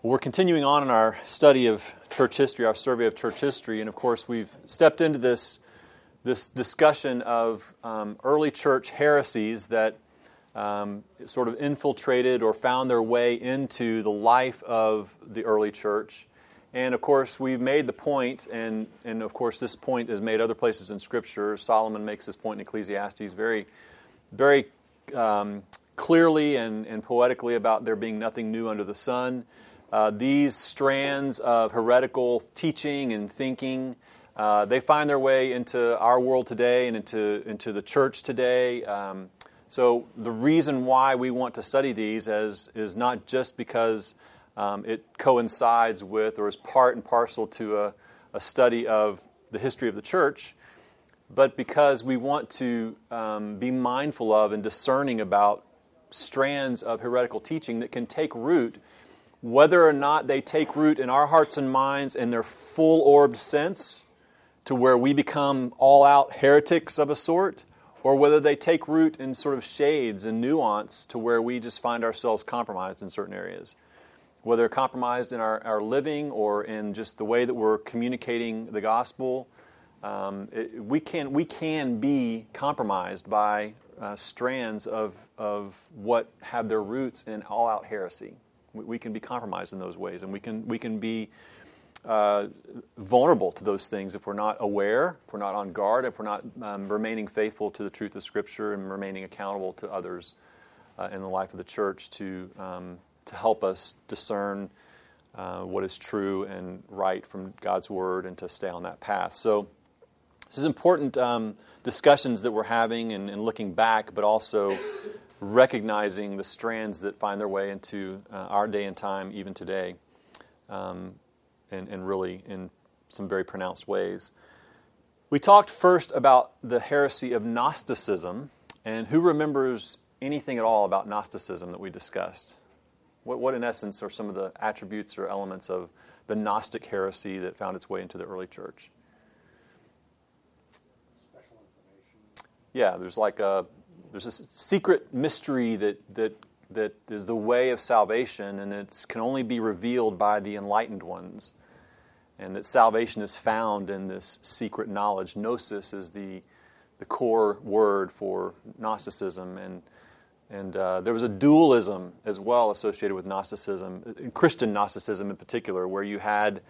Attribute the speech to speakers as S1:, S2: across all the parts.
S1: We're continuing on in our study of church history, our survey of church history, and of course, we've stepped into this, this discussion of um, early church heresies that um, sort of infiltrated or found their way into the life of the early church. And of course, we've made the point, and, and of course, this point is made other places in Scripture. Solomon makes this point in Ecclesiastes very, very um, clearly and, and poetically about there being nothing new under the sun. Uh, these strands of heretical teaching and thinking, uh, they find their way into our world today and into, into the church today. Um, so the reason why we want to study these as, is not just because um, it coincides with or is part and parcel to a, a, study of the history of the church, but because we want to um, be mindful of and discerning about strands of heretical teaching that can take root whether or not they take root in our hearts and minds in their full orbed sense, to where we become all out heretics of a sort, or whether they take root in sort of shades and nuance to where we just find ourselves compromised in certain areas. Whether compromised in our, our living or in just the way that we're communicating the gospel, um, it, we, can, we can be compromised by uh, strands of, of what have their roots in all out heresy. We, we can be compromised in those ways, and we can we can be uh, vulnerable to those things if we're not aware, if we're not on guard, if we're not um, remaining faithful to the truth of Scripture and remaining accountable to others uh, in the life of the church to um, to help us discern uh, what is true and right from God's Word and to stay on that path. So this is important um, discussions that we're having and, and looking back, but also recognizing the strands that find their way into uh, our day and time, even today, um, and, and really in some very pronounced ways. We talked first about the heresy of Gnosticism, and who remembers anything at all about Gnosticism that we discussed? What, what in essence, are some of the attributes or elements of the Gnostic heresy that found its way into the early church? Yeah, there's like a there's a secret mystery that, that, that is the way of salvation, and it can only be revealed by the enlightened ones. And that salvation is found in this secret knowledge. Gnosis is the, the core word for Gnosticism. And, and uh, there was a dualism as well associated with Gnosticism, Christian Gnosticism in particular, where you had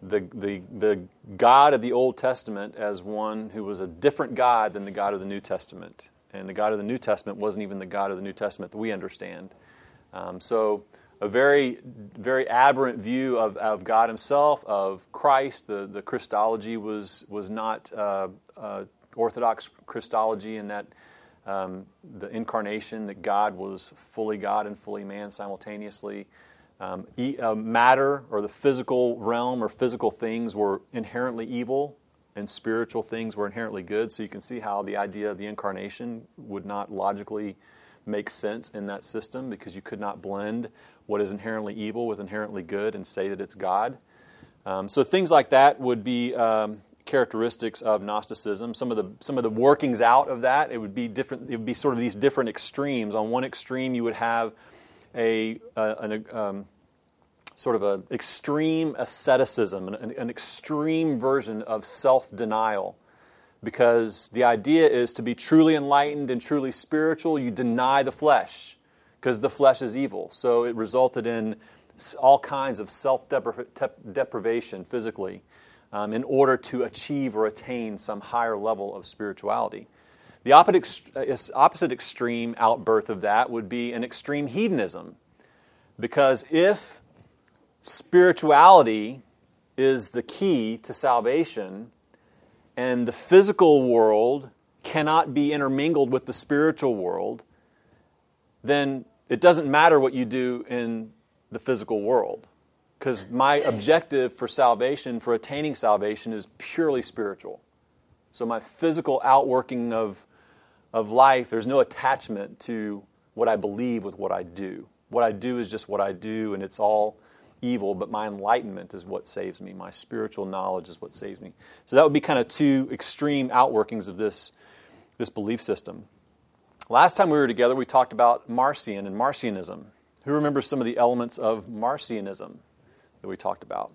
S1: the, the, the God of the Old Testament as one who was a different God than the God of the New Testament and the God of the New Testament wasn't even the God of the New Testament that we understand. Um, so, a very, very aberrant view of, of God Himself, of Christ. The, the Christology was, was not uh, uh, Orthodox Christology in that um, the incarnation, that God was fully God and fully man simultaneously. Um, e- uh, matter or the physical realm or physical things were inherently evil and spiritual things were inherently good. So you can see how the idea of the incarnation would not logically make sense in that system because you could not blend what is inherently evil with inherently good and say that it's God. Um, so things like that would be um, characteristics of Gnosticism. Some of the some of the workings out of that it would be different. It would be sort of these different extremes. On one extreme, you would have a, a an, um, sort of an extreme asceticism, an, an extreme version of self denial. Because the idea is to be truly enlightened and truly spiritual, you deny the flesh, because the flesh is evil. So it resulted in all kinds of self deprivation physically um, in order to achieve or attain some higher level of spirituality. The opposite extreme outbirth of that would be an extreme hedonism. Because if spirituality is the key to salvation, and the physical world cannot be intermingled with the spiritual world, then it doesn't matter what you do in the physical world. Because my objective for salvation, for attaining salvation, is purely spiritual. So my physical outworking of, of life, there's no attachment to what I believe with what I do. What I do is just what I do, and it's all evil, but my enlightenment is what saves me. My spiritual knowledge is what saves me. So that would be kind of two extreme outworkings of this, this belief system. Last time we were together, we talked about Marcion and Marcionism. Who remembers some of the elements of Marcionism that we talked about?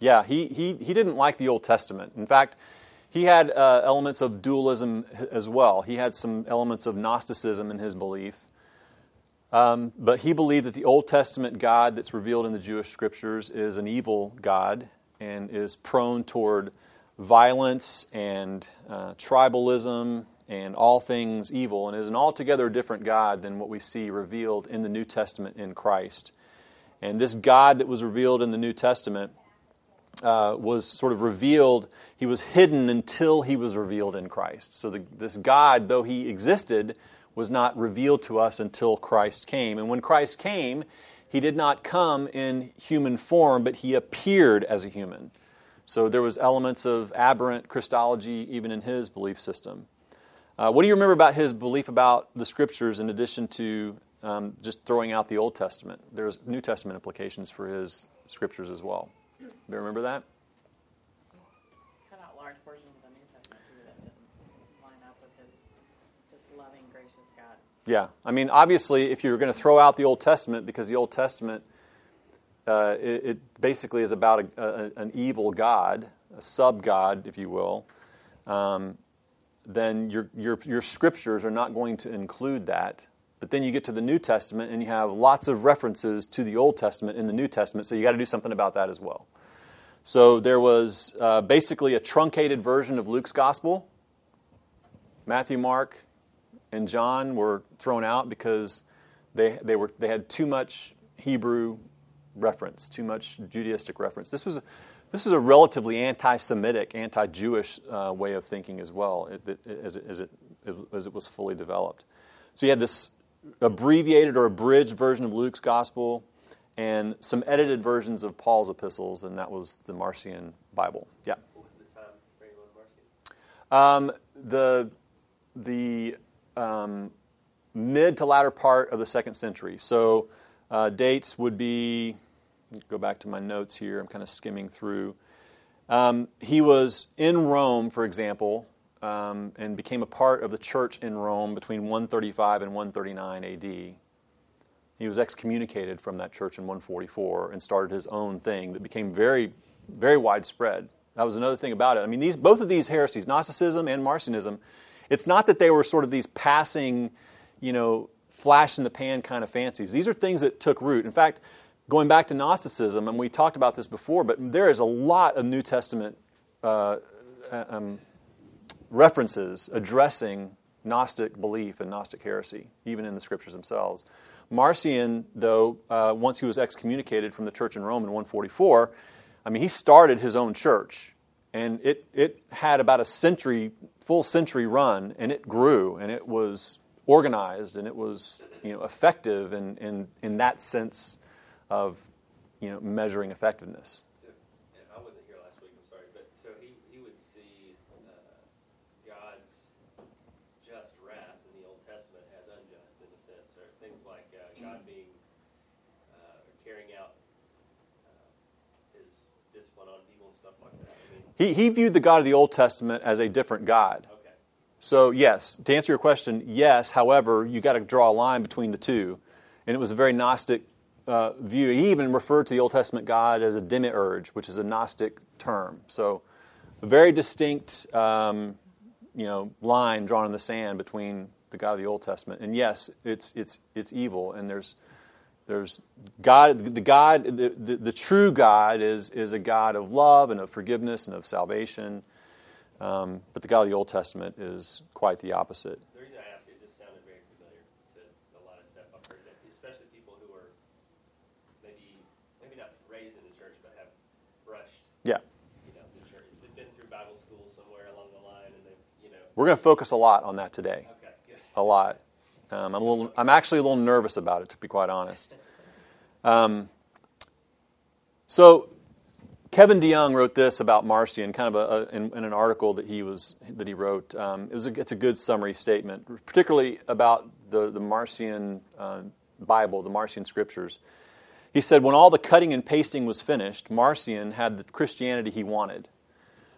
S1: Yeah, he, he, he didn't like the Old Testament. In fact, he had uh, elements of dualism as well. He had some elements of Gnosticism in his belief. Um, but he believed that the Old Testament God that's revealed in the Jewish scriptures is an evil God and is prone toward violence and uh, tribalism and all things evil and is an altogether different God than what we see revealed in the New Testament in Christ. And this God that was revealed in the New Testament uh, was sort of revealed, he was hidden until he was revealed in Christ. So the, this God, though he existed, was not revealed to us until Christ came. And when Christ came, he did not come in human form, but he appeared as a human. So there was elements of aberrant Christology even in his belief system. Uh, what do you remember about his belief about the scriptures in addition to um, just throwing out the Old Testament? There's New Testament implications for his scriptures as well. Do you remember that?
S2: Cut out large portions of the New Testament too that didn't line up with his just loving, gracious God.
S1: Yeah, I mean, obviously, if you're going to throw out the Old Testament because the Old Testament uh, it, it, basically is about a, a, an evil God, a sub God, if you will, um, then your, your, your scriptures are not going to include that. But then you get to the New Testament and you have lots of references to the Old Testament in the New Testament, so you got to do something about that as well. So there was uh, basically a truncated version of Luke's gospel. Matthew, Mark, and John were thrown out because they, they, were, they had too much Hebrew reference, too much Judaistic reference. This was a, this is a relatively anti-Semitic, anti-Jewish uh, way of thinking as well, it, it, as, it, as, it, as it was fully developed. So you had this abbreviated or abridged version of Luke's gospel and some edited versions of Paul's epistles, and that was the Marcion Bible.
S3: Yeah. What was the time frame on
S1: Marcion? Um, the the um, mid to latter part of the second century. So uh, dates would be go back to my notes here. I'm kind of skimming through. Um, he was in Rome, for example, um, and became a part of the church in Rome between 135 and 139 AD. He was excommunicated from that church in 144 and started his own thing that became very, very widespread. That was another thing about it. I mean, these, both of these heresies, Gnosticism and Marcionism, it's not that they were sort of these passing, you know, flash in the pan kind of fancies. These are things that took root. In fact, Going back to Gnosticism, and we talked about this before, but there is a lot of New Testament uh, um, references addressing Gnostic belief and Gnostic heresy, even in the scriptures themselves. Marcion, though, uh, once he was excommunicated from the church in Rome in 144, I mean, he started his own church, and it, it had about a century, full century run, and it grew, and it was organized, and it was you know, effective in, in, in that sense of you know, measuring effectiveness.
S3: So, I wasn't here last week, I'm sorry, but so he, he would see uh, God's just wrath in the Old Testament as unjust in a sense, or things like uh, God being uh, carrying out uh, his discipline on people and stuff like that. I mean,
S1: he, he viewed the God of the Old Testament as a different God.
S3: Okay.
S1: So, yes, to answer your question, yes, however, you got to draw a line between the two. And it was a very Gnostic uh, view. He even referred to the Old Testament God as a demiurge, which is a Gnostic term. So, a very distinct, um, you know, line drawn in the sand between the God of the Old Testament. And yes, it's it's it's evil, and there's there's God. The God, the, the, the true God, is is a God of love and of forgiveness and of salvation. Um, but the God of the Old Testament is quite the opposite.
S3: The reason I ask it, just sounded very familiar to, to a lot of stuff I've heard, that, especially people who are maybe maybe not raised in the church, but have brushed.
S1: Yeah.
S3: You know, the church. They've been through Bible school somewhere along the line, and they, you know.
S1: We're going to focus a lot on that today.
S3: Okay,
S1: a lot. Um, I'm, a little, I'm actually a little nervous about it, to be quite honest. Um, so, Kevin DeYoung wrote this about Marcion, kind of a, a, in, in, an article that he was that he wrote. Um, it was a, it's a good summary statement, particularly about the the Marcion uh, Bible, the Marcion Scriptures. He said, when all the cutting and pasting was finished, Marcion had the Christianity he wanted,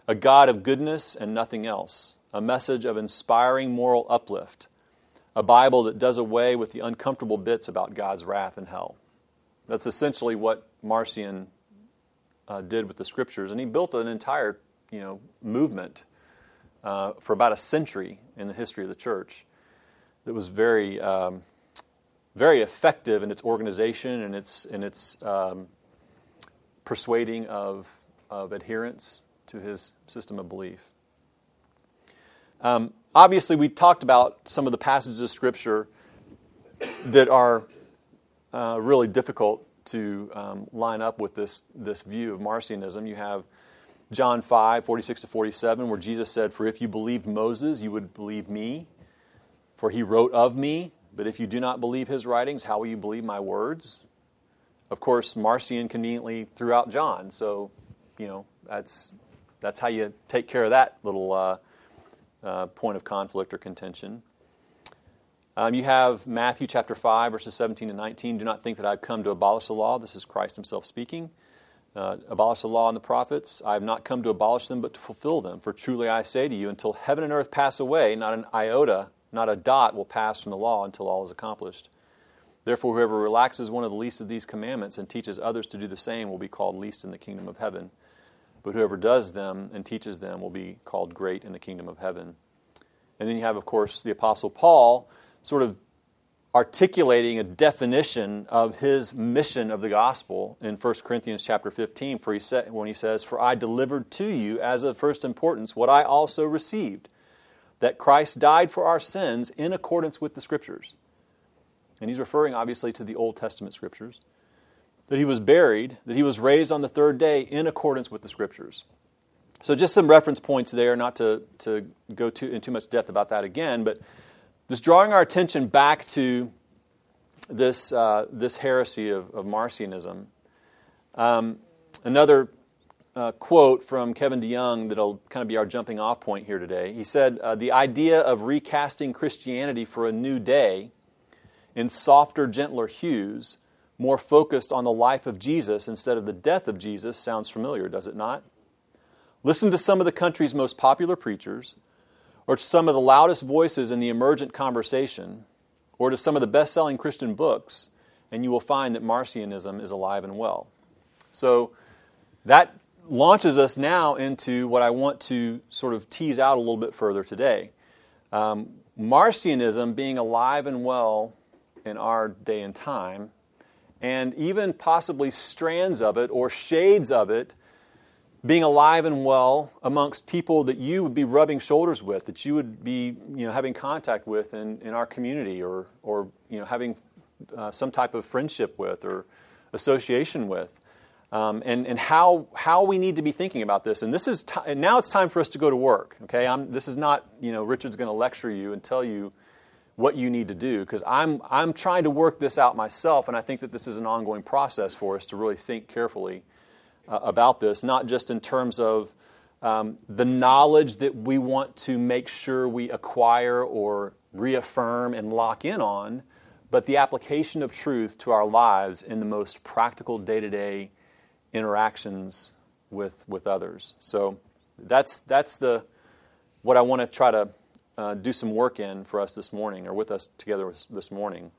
S1: a God of goodness and nothing else a message of inspiring moral uplift, a Bible that does away with the uncomfortable bits about God's wrath and hell. That's essentially what Marcion uh, did with the scriptures, and he built an entire you know movement uh, for about a century in the history of the church that was very um, very effective in its organization and its in its um, persuading of of adherence to his system of belief. Um, obviously, we talked about some of the passages of Scripture that are uh, really difficult to um, line up with this, this view of Marcionism. You have John 5, 46 to 47, where Jesus said, For if you believed Moses, you would believe me, for he wrote of me. But if you do not believe his writings, how will you believe my words? Of course, Marcion conveniently threw out John, so, you know, that's, that's how you take care of that little uh, uh, point of conflict or contention. Um, you have Matthew chapter 5, verses 17 and 19. Do not think that I've come to abolish the law. This is Christ himself speaking. Uh, abolish the law and the prophets. I have not come to abolish them, but to fulfill them. For truly I say to you, until heaven and earth pass away, not an iota, not a dot will pass from the law until all is accomplished. Therefore, whoever relaxes one of the least of these commandments and teaches others to do the same will be called least in the kingdom of heaven. But whoever does them and teaches them will be called great in the kingdom of heaven. And then you have, of course, the Apostle Paul sort of articulating a definition of his mission of the gospel in 1 Corinthians chapter 15 for he when he says, For I delivered to you as of first importance what I also received, that Christ died for our sins in accordance with the Scriptures. And he's referring obviously to the Old Testament Scriptures. That he was buried, that he was raised on the third day in accordance with the Scriptures. So just some reference points there, not to, to go too, in too much depth about that again, but just drawing our attention back to this, uh, this heresy of, of Marcionism. Um, another uh, quote from Kevin DeYoung that'll kind of be our jumping off point here today. He said, uh, The idea of recasting Christianity for a new day in softer, gentler hues, more focused on the life of Jesus instead of the death of Jesus, sounds familiar, does it not? Listen to some of the country's most popular preachers or to some of the loudest voices in the emergent conversation, or to some of the best selling Christian books, and you will find that Marcionism is alive and well. So that launches us now into what I want to sort of tease out a little bit further today. Um, Marcionism being alive and well in our day and time, and even possibly strands of it or shades of it being alive and well amongst people that you would be rubbing shoulders with, that you would be you know, having contact with in, in our community or, or you know, having uh, some type of friendship with or association with. Um, and, and how, how we need to be thinking about this. And this is t- and now it's time for us to go to work. Okay, I'm, this is not you know Richard's going to lecture you and tell you what you need to do because I'm I'm trying to work this out myself, and I think that this is an ongoing process for us to really think carefully uh, about this, not just in terms of um, the knowledge that we want to make sure we acquire or reaffirm and lock in on, but the application of truth to our lives in the most practical day to day interactions with, with others. So that's, that's the, what I want to try to uh, do some work in for us this morning, or with us together this morning.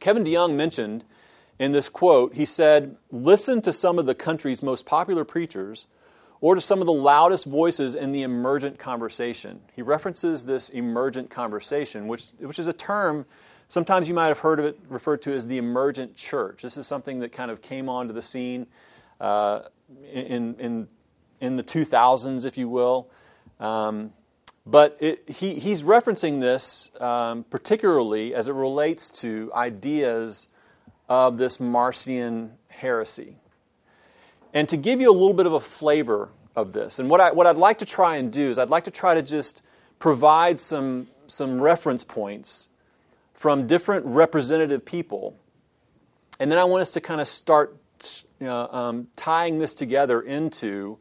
S1: Kevin DeYoung mentioned in this quote, he said, Listen to some of the country's most popular preachers or to some of the loudest voices in the emergent conversation. He references this emergent conversation, which, which is a term sometimes you might have heard of it referred to as the emergent church. This is something that kind of came onto the scene uh, in, in, in the 2000s, if you will. Um, but it, he, he's referencing this um, particularly as it relates to ideas of this Marcion heresy. And to give you a little bit of a flavor of this, and what, I, what I'd like to try and do is I'd like to try to just provide some, some reference points from different representative people. And then I want us to kind of start know, um, tying this together into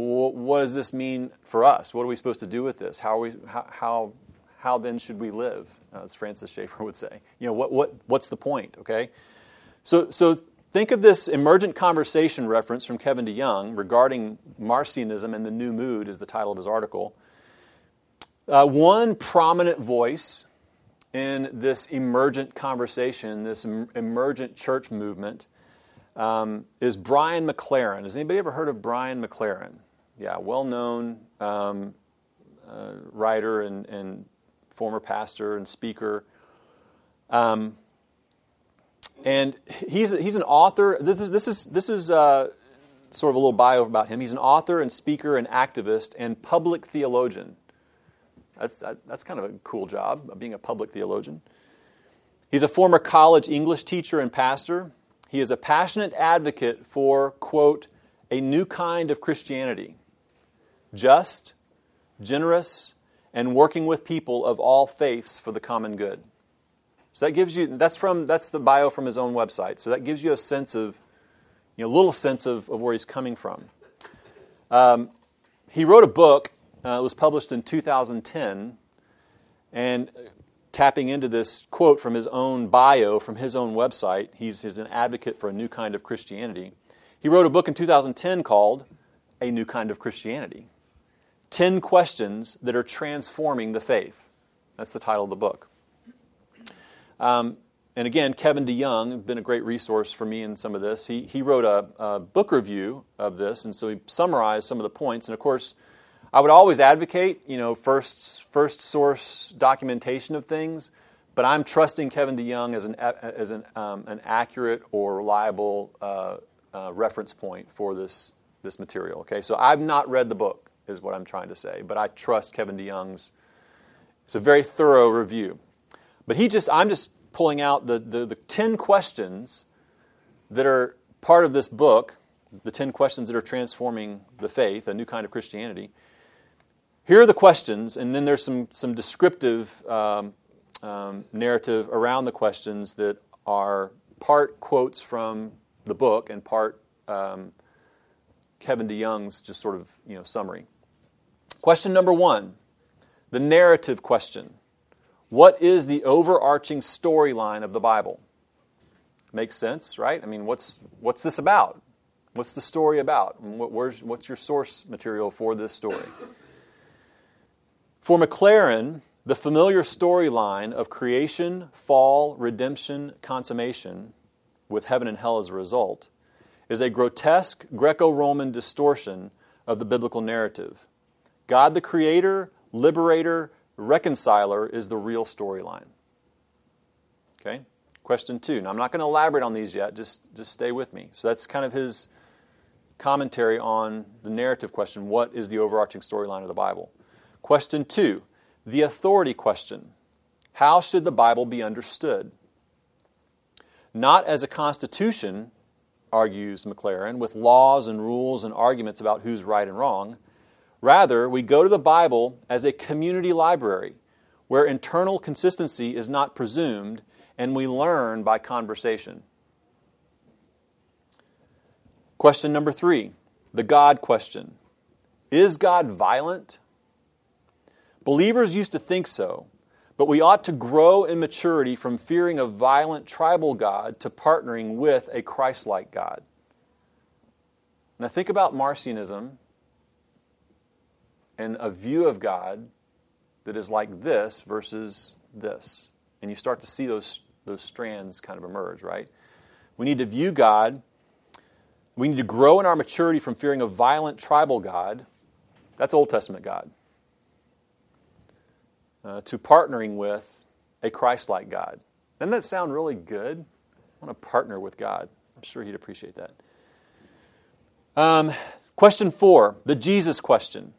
S1: what, does this mean for us? What are we supposed to do with this? How, we, how, how, how then should we live, as Francis Schaeffer would say? You know, what, what, what's the point, okay? So, so think of this emergent conversation reference from Kevin DeYoung regarding Marcionism and the New Mood, is the title of his article. Uh, one prominent voice in this emergent conversation, this em- emergent church movement, um, is Brian McLaren. Has anybody ever heard of Brian McLaren? Yeah, well known um, uh, writer and, and, former pastor and speaker. Um, and he's, he's an author. This is, this is, this is uh, sort of a little bio about him. He's an author and speaker and activist and public theologian. That's, that's kind of a cool job, being a public theologian. He's a former college English teacher and pastor. He is a passionate advocate for, quote, a new kind of Christianity just, generous, and working with people of all faiths for the common good. So that gives you that's from that's the bio from his own website. So that gives you a sense of you know, a little sense of, of where he's coming from. Um, he wrote a book. Uh, it was published in 2010, and tapping into this quote from his own bio, from his own website, he's, he's an advocate for a new kind of Christianity. He wrote a book in 2010 called A New Kind of Christianity 10 Questions That Are Transforming the Faith. That's the title of the book. Um, and again, Kevin DeYoung, been a great resource for me in some of this. He, he wrote a, a, book review of this, and so he summarized some of the points. And of course, I would always advocate, you know, first, first source documentation of things, but I'm trusting Kevin DeYoung as an, as an, um, an accurate or reliable uh, uh, reference point for this, this material. Okay, so I've not read the book, is what I'm trying to say, but I trust Kevin DeYoung's. It's a very thorough review. But he just, I'm just pulling out the, the, the 10 questions that are part of this book, the 10 questions that are transforming the faith, a new kind of Christianity. Here are the questions, and then there's some, some descriptive um, um, narrative around the questions that are part quotes from the book and part um, Kevin DeYoung's just sort of you know summary. Question number one, the narrative question. What is the overarching storyline of the Bible? Makes sense, right? I mean, what's what's this about? What's the story about? What, what's your source material for this story? For McLaren, the familiar storyline of creation, fall, redemption, consummation, with heaven and hell as a result, is a grotesque Greco Roman distortion of the biblical narrative. God the Creator, Liberator, Reconciler is the real storyline. Okay? Question two. Now, I'm not going to elaborate on these yet, just, just stay with me. So, that's kind of his commentary on the narrative question what is the overarching storyline of the Bible? Question two the authority question. How should the Bible be understood? Not as a constitution, argues McLaren, with laws and rules and arguments about who's right and wrong. Rather, we go to the Bible as a community library where internal consistency is not presumed and we learn by conversation. Question number three the God question Is God violent? Believers used to think so, but we ought to grow in maturity from fearing a violent tribal God to partnering with a Christ like God. Now, think about Marcionism and a view of God that is like this versus this. And you start to see those, those strands kind of emerge, right? We need to view God. We need to grow in our maturity from fearing a violent tribal God. That's Old Testament God uh, to partnering with a Christ like God. Doesn't that sound really good? I want to partner with God. I'm sure He'd appreciate that. Um, question four the Jesus question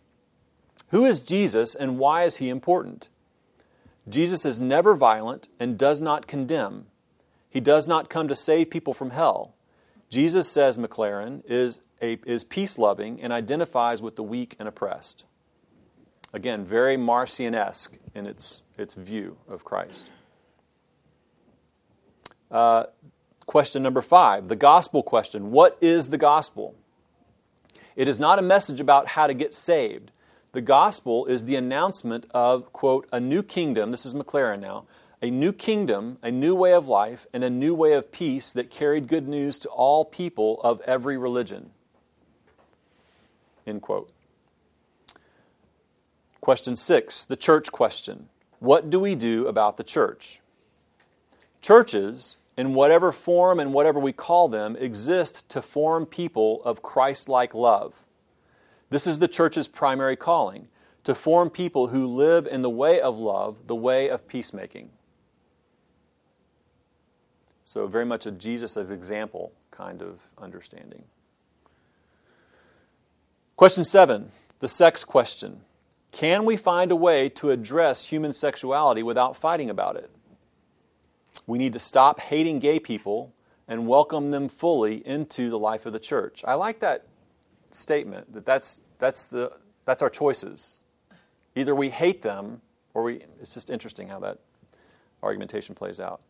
S1: Who is Jesus and why is He important? Jesus is never violent and does not condemn. He does not come to save people from hell. Jesus, says McLaren, is, a, is peace loving and identifies with the weak and oppressed. Again, very Marcionesque in its, its view of Christ. Uh, question number five the gospel question. What is the gospel? It is not a message about how to get saved. The gospel is the announcement of, quote, a new kingdom. This is McLaren now. A new kingdom, a new way of life, and a new way of peace that carried good news to all people of every religion. End quote. Question six, the church question. What do we do about the church? Churches, in whatever form and whatever we call them, exist to form people of Christ like love. This is the church's primary calling to form people who live in the way of love, the way of peacemaking. So, very much a Jesus as example kind of understanding. Question seven the sex question. Can we find a way to address human sexuality without fighting about it? We need to stop hating gay people and welcome them fully into the life of the church. I like that statement that that's, that's, the, that's our choices. Either we hate them or we, it's just interesting how that argumentation plays out.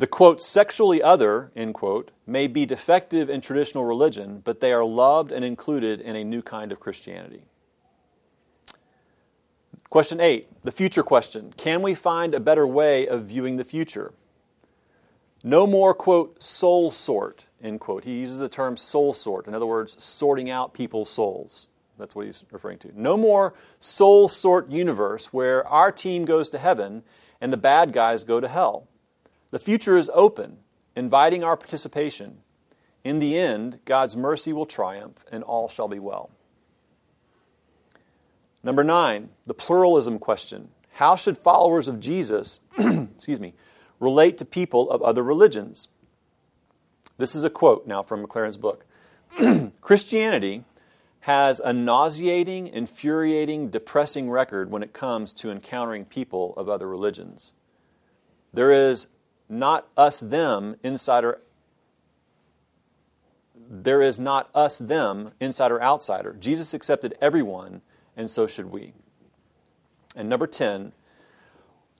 S1: The quote, sexually other, end quote, may be defective in traditional religion, but they are loved and included in a new kind of Christianity. Question eight, the future question. Can we find a better way of viewing the future? No more, quote, soul sort, end quote. He uses the term soul sort. In other words, sorting out people's souls. That's what he's referring to. No more soul sort universe where our team goes to heaven and the bad guys go to hell. The future is open, inviting our participation. In the end, God's mercy will triumph and all shall be well. Number nine, the pluralism question. How should followers of Jesus, excuse me, relate to people of other religions? This is a quote now from McLaren's book. Christianity has a nauseating, infuriating, depressing record when it comes to encountering people of other religions. There is not us them insider there is not us them insider outsider. Jesus accepted everyone and so should we. And number 10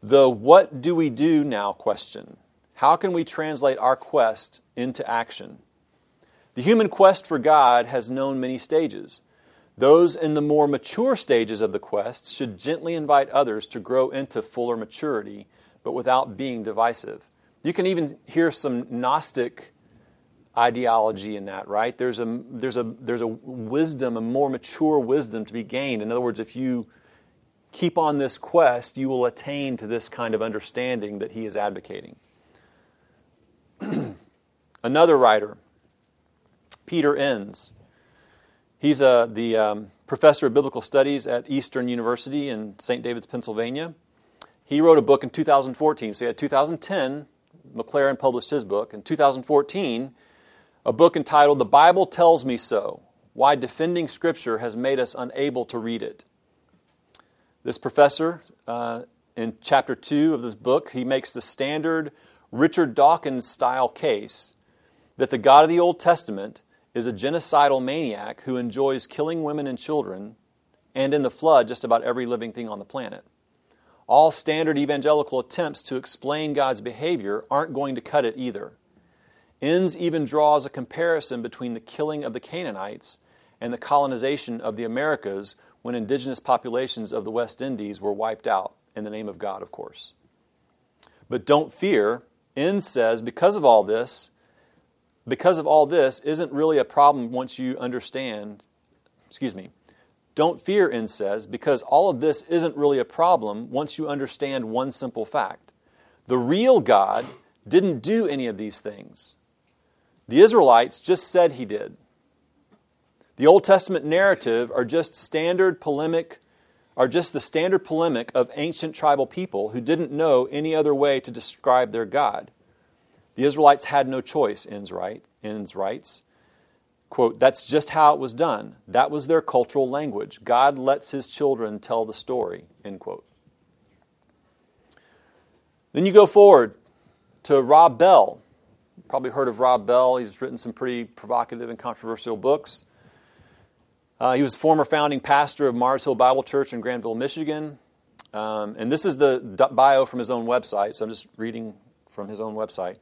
S1: the what do we do now question. How can we translate our quest into action? The human quest for god has known many stages. Those in the more mature stages of the quest should gently invite others to grow into fuller maturity but without being divisive you can even hear some Gnostic ideology in that, right? There's a, there's, a, there's a wisdom, a more mature wisdom to be gained. In other words, if you keep on this quest, you will attain to this kind of understanding that he is advocating. Another writer, Peter Enns, he's a, uh, the um, professor of biblical studies at Eastern University in St. David's, Pennsylvania. He wrote a book in 2014. So he had 2010 McLaren published his book. In 2014, a book entitled The Bible Tells Me So Why Defending Scripture Has Made Us Unable to Read It. This professor, uh, in chapter 2 of this book, he makes the standard Richard Dawkins style case that the God of the Old Testament is a genocidal maniac who enjoys killing women and children, and in the flood, just about every living thing on the planet all standard evangelical attempts to explain God's behavior aren't going to cut it either. Enns even draws a comparison between the killing of the Canaanites and the colonization of the Americas when indigenous populations of the West Indies were wiped out, in the name of God, of course. But don't fear, Enns says, because of all this, because of all this isn't really a problem once you understand, excuse me, don't fear, Enns says, because all of this isn't really a problem once you understand one simple fact. The real God didn't do any of these things. The Israelites just said he did. The Old Testament narrative are just standard polemic are just the standard polemic of ancient tribal people who didn't know any other way to describe their God. The Israelites had no choice, Enns, right, Enns writes. Quote, that's just how it was done. That was their cultural language. God lets his children tell the story, end quote. Then you go forward to Rob Bell. You've probably heard of Rob Bell. He's written some pretty provocative and controversial books. Uh, he was former founding pastor of Mars Hill Bible Church in Grandville, Michigan. Um, and this is the bio from his own website, so I'm just reading from his own website.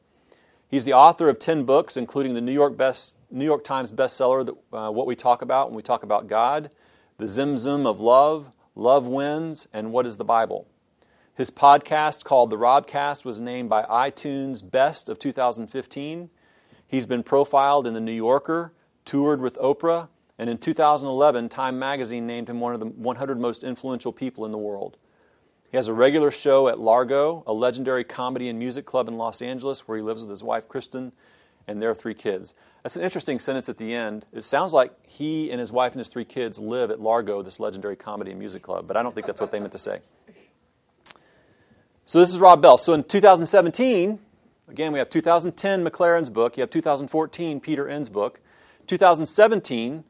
S1: He's the author of 10 books, including the New York, best, New York Times bestseller, uh, What We Talk About When We Talk About God, The Zimzum of Love, Love Wins, and What is the Bible? His podcast, called The Robcast, was named by iTunes Best of 2015. He's been profiled in The New Yorker, toured with Oprah, And in 2011, Time magazine named him one of the 100 most influential people in the world. He has a regular show at Largo, a legendary comedy and music club in Los Angeles, where he lives with his wife, Kristen, and their three kids. That's an interesting sentence at the end. It sounds like he and his wife and his three kids live at Largo, this legendary comedy and music club, but I don't think that's what they meant to say. So this is Rob Bell. So in 2017, again, we have 2010 McLaren's book, you have 2014 Peter Enns' book. 2017,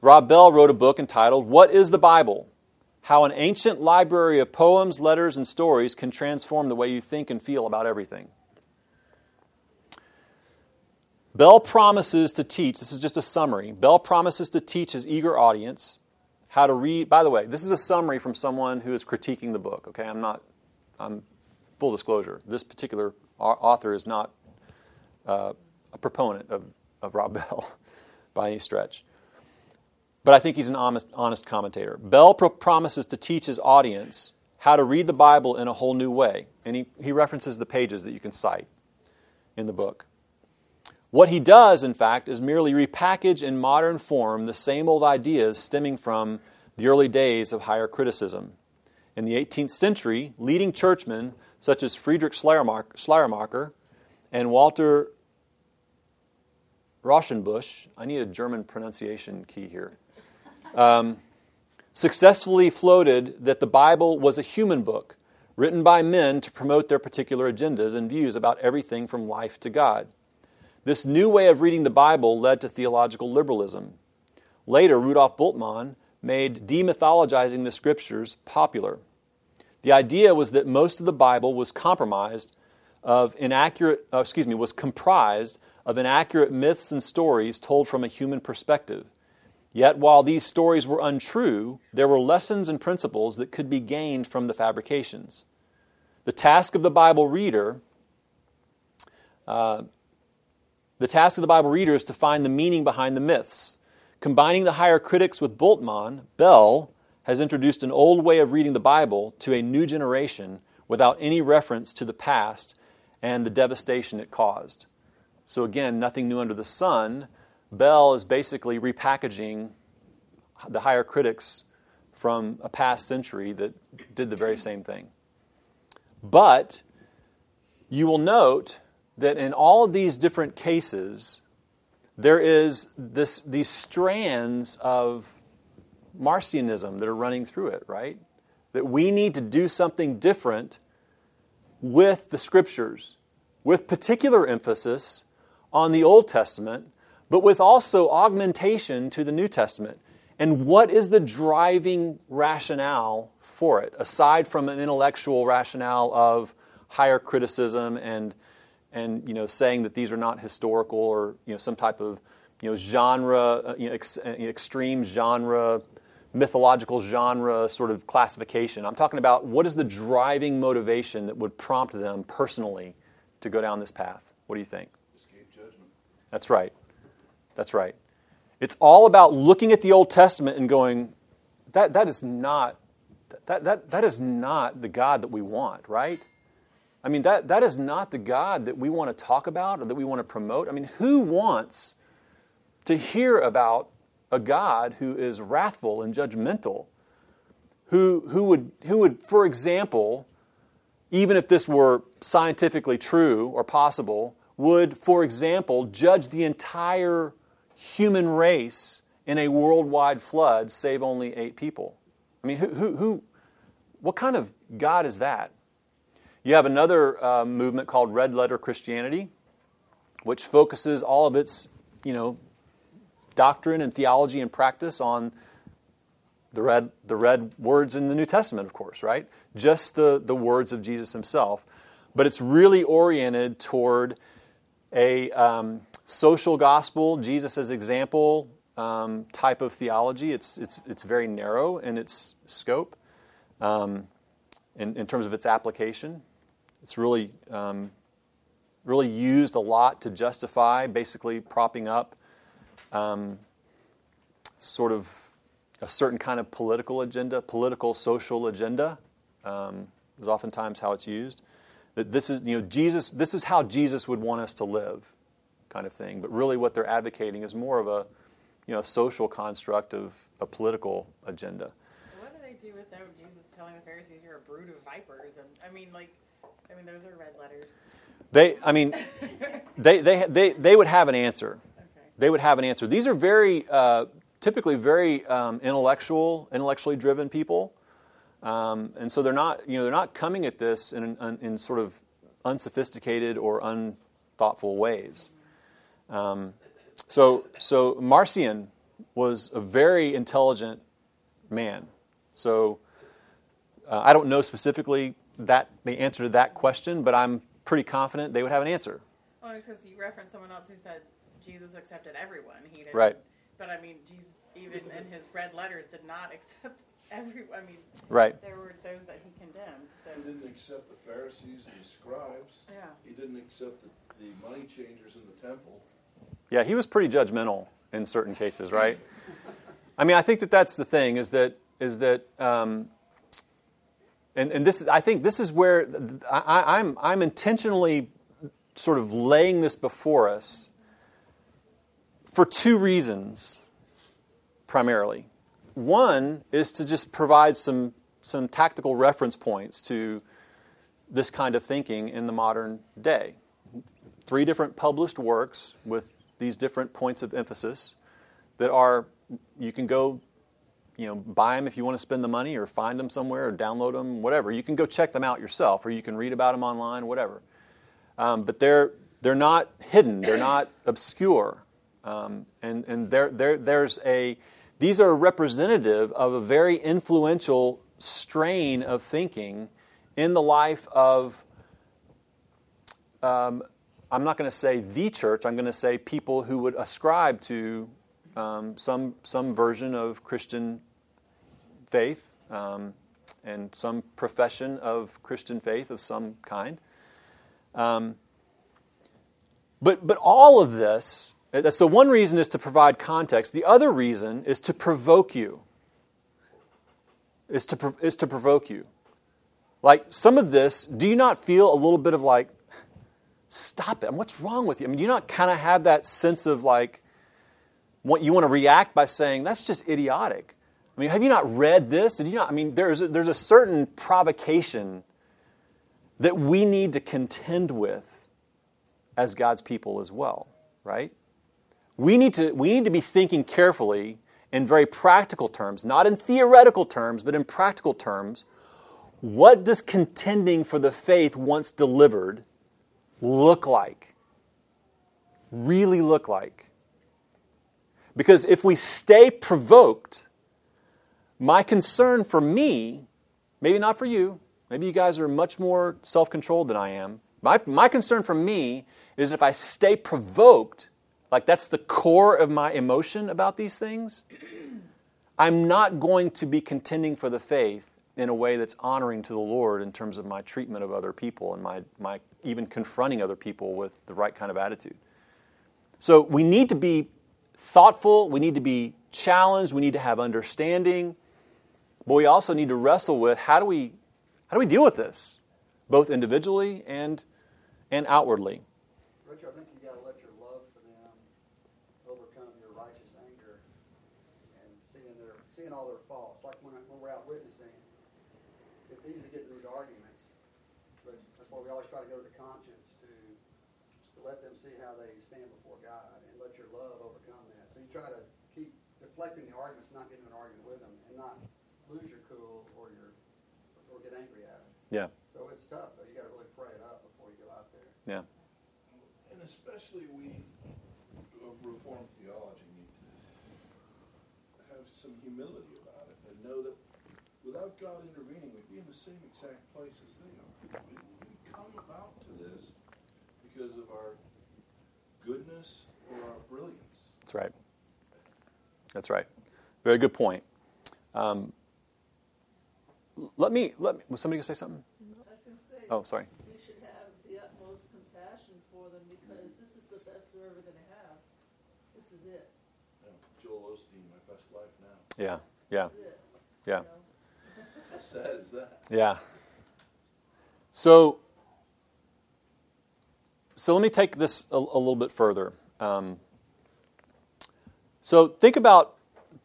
S1: Rob Bell wrote a book entitled What is the Bible? How an ancient library of poems, letters, and stories can transform the way you think and feel about everything. Bell promises to teach, this is just a summary. Bell promises to teach his eager audience how to read. By the way, this is a summary from someone who is critiquing the book, okay? I'm not, I'm full disclosure. This particular author is not uh, a proponent of, of Rob Bell by any stretch. But I think he's an honest, honest commentator. Bell pro- promises to teach his audience how to read the Bible in a whole new way. And he, he references the pages that you can cite in the book. What he does, in fact, is merely repackage in modern form the same old ideas stemming from the early days of higher criticism. In the 18th century, leading churchmen such as Friedrich Schleiermacher and Walter Rauschenbusch, I need a German pronunciation key here, um, successfully floated that the Bible was a human book written by men to promote their particular agendas and views about everything from life to God. This new way of reading the Bible led to theological liberalism. Later, Rudolf Bultmann made demythologizing the scriptures popular. The idea was that most of the Bible was compromised of inaccurate, uh, excuse me, was comprised of inaccurate myths and stories told from a human perspective. Yet, while these stories were untrue, there were lessons and principles that could be gained from the fabrications. The task of the Bible reader uh, the task of the Bible reader is to find the meaning behind the myths. Combining the higher critics with Bultmann, Bell has introduced an old way of reading the Bible to a new generation without any reference to the past and the devastation it caused. So, again, nothing new under the sun. Bell is basically repackaging the higher critics from a past century that did the very same thing. But you will note that in all of these different cases, there is this, these strands of Marcionism that are running through it, right? That we need to do something different with the scriptures, with particular emphasis on the Old Testament, but with also augmentation to the New Testament. And what is the driving rationale for it, aside from an intellectual rationale of higher criticism and and you know saying that these are not historical or you know some type of you know genre uh, you know, ex, uh, extreme genre mythological genre sort of classification? I'm talking about what is the driving motivation that would prompt them personally to go down this path? What do you think?
S4: Escape judgment.
S1: That's right that's right it's all about looking at the old testament and going that, that is not that, that, that is not the god that we want right I mean, that, that is not the God that we want to talk about or that we want to promote. I mean, who wants to hear about a God who is wrathful and judgmental? Who, who, would, who would, for example, even if this were scientifically true or possible, would, for example, judge the entire human race in a worldwide flood, save only eight people? I mean, who, who, who what kind of God is that? You have another uh, movement called Red Letter Christianity, which focuses all of its, you know, doctrine and theology and practice on the red, the red words in the New Testament, of course, right? Just the, the words of Jesus himself. But it's really oriented toward a um, social gospel, Jesus as example um, type of theology. It's, it's, it's very narrow in its scope um, in, in terms of its application. It's really, um, really used a lot to justify basically propping up um, sort of a certain kind of political agenda, political social agenda. Um, is oftentimes how it's used. That this is, you know, Jesus. This is how Jesus would want us to live, kind of thing. But really, what they're advocating is more of a you know social construct of a political agenda.
S2: What do they do with them? Jesus telling the Pharisees, "You're a brood of vipers," and I mean, like, I mean, those are red letters.
S1: They, I mean, they, they, they, they would have an answer.
S2: Okay.
S1: They would have an answer. These are very, uh, typically very um, intellectual, intellectually driven people. Um, and so they're not, you know, they're not coming at this in, in, in sort of unsophisticated or unthoughtful ways. Um, so, so Marcion was a very intelligent man. So uh, I don't know specifically that the answer to that question, but I'm pretty confident they would have an answer.
S2: Well, because you referenced someone else who said Jesus accepted everyone. He didn't.
S1: Right.
S2: But I mean, Jesus, even in his red letters, did not accept everyone. I mean,
S1: Right.
S2: there were those that he condemned. So
S4: He didn't accept the Pharisees and the scribes.
S2: yeah.
S4: He didn't accept the, the money changers in the temple.
S1: Yeah, he was pretty judgmental in certain cases, right? I mean, I think that that's the thing is that is that, um, and and this I think this is where I, I'm I'm intentionally sort of laying this before us for two reasons, primarily. One is to just provide some some tactical reference points to this kind of thinking in the modern day. Three different published works with these different points of emphasis that are you can go you know buy them if you want to spend the money or find them somewhere or download them whatever. You can go check them out yourself or you can read about them online whatever. Um, but they're they're not hidden. They're not obscure. Um, and and there there there's a these are representative of a very influential strain of thinking in the life of um, I'm not going to say the church. I'm going to say people who would ascribe to um, some some version of Christian faith um, and some profession of Christian faith of some kind. Um, but but all of this. uh, So one reason is to provide context. The other reason is to provoke you. Is to is to provoke you. Like some of this, do you not feel a little bit of like, stop it. What's wrong with you? I mean, you not kind of have that sense of like, what you want to react by saying, that's just idiotic? I mean, have you not read this? Did you not? I mean, there's a, there's a certain provocation that we need to contend with as God's people as well, right? We need to, we need to be thinking carefully in very practical terms, not in theoretical terms, but in practical terms. What does contending for the faith once delivered look like? Really look like? Because if we stay provoked, my concern for me, maybe not for you, maybe you guys are much more self controlled than I am. My, my concern for me is if I stay provoked, like that's the core of my emotion about these things, I'm not going to be contending for the faith in a way that's honoring to the Lord in terms of my treatment of other people and my, my even confronting other people with the right kind of attitude. So we need to be thoughtful, we need to be challenged, we need to have understanding, but we also need to wrestle with how do we how do we deal with this, both individually and and outwardly.
S5: Rich, I think you gotta let your love for them overcome your righteous anger and seeing their, seeing all their faults. Like when, when we're out witnessing, it's easy to get into arguments, but we always try to go to the conscience to, to let them see how they stand before God and let your love overcome that. So you try to keep deflecting the arguments, not getting into an argument with them, and not lose your cool or your, or get angry at them.
S1: Yeah,
S5: So it's tough, though. You gotta really pray it up before you go out there.
S1: yeah,
S4: And especially we of Reformed theology need to have some humility about it and know that without God intervening, we'd be in the same exact place as they are. We, we come about to this because of our goodness or our brilliance.
S1: that's right. That's right. Very good point. Um, let me let me. Was somebody gonna say something?
S6: I was going to say,
S1: Oh, sorry.
S6: we should have the utmost compassion for them because this is the best they're ever going to have. This is it.
S4: You know, Joel Osteen, my best life now.
S1: Yeah, yeah,
S6: This is it.
S1: yeah.
S6: You know?
S4: How sad is that?
S1: Yeah. So, so let me take this a, a little bit further. Um, So think about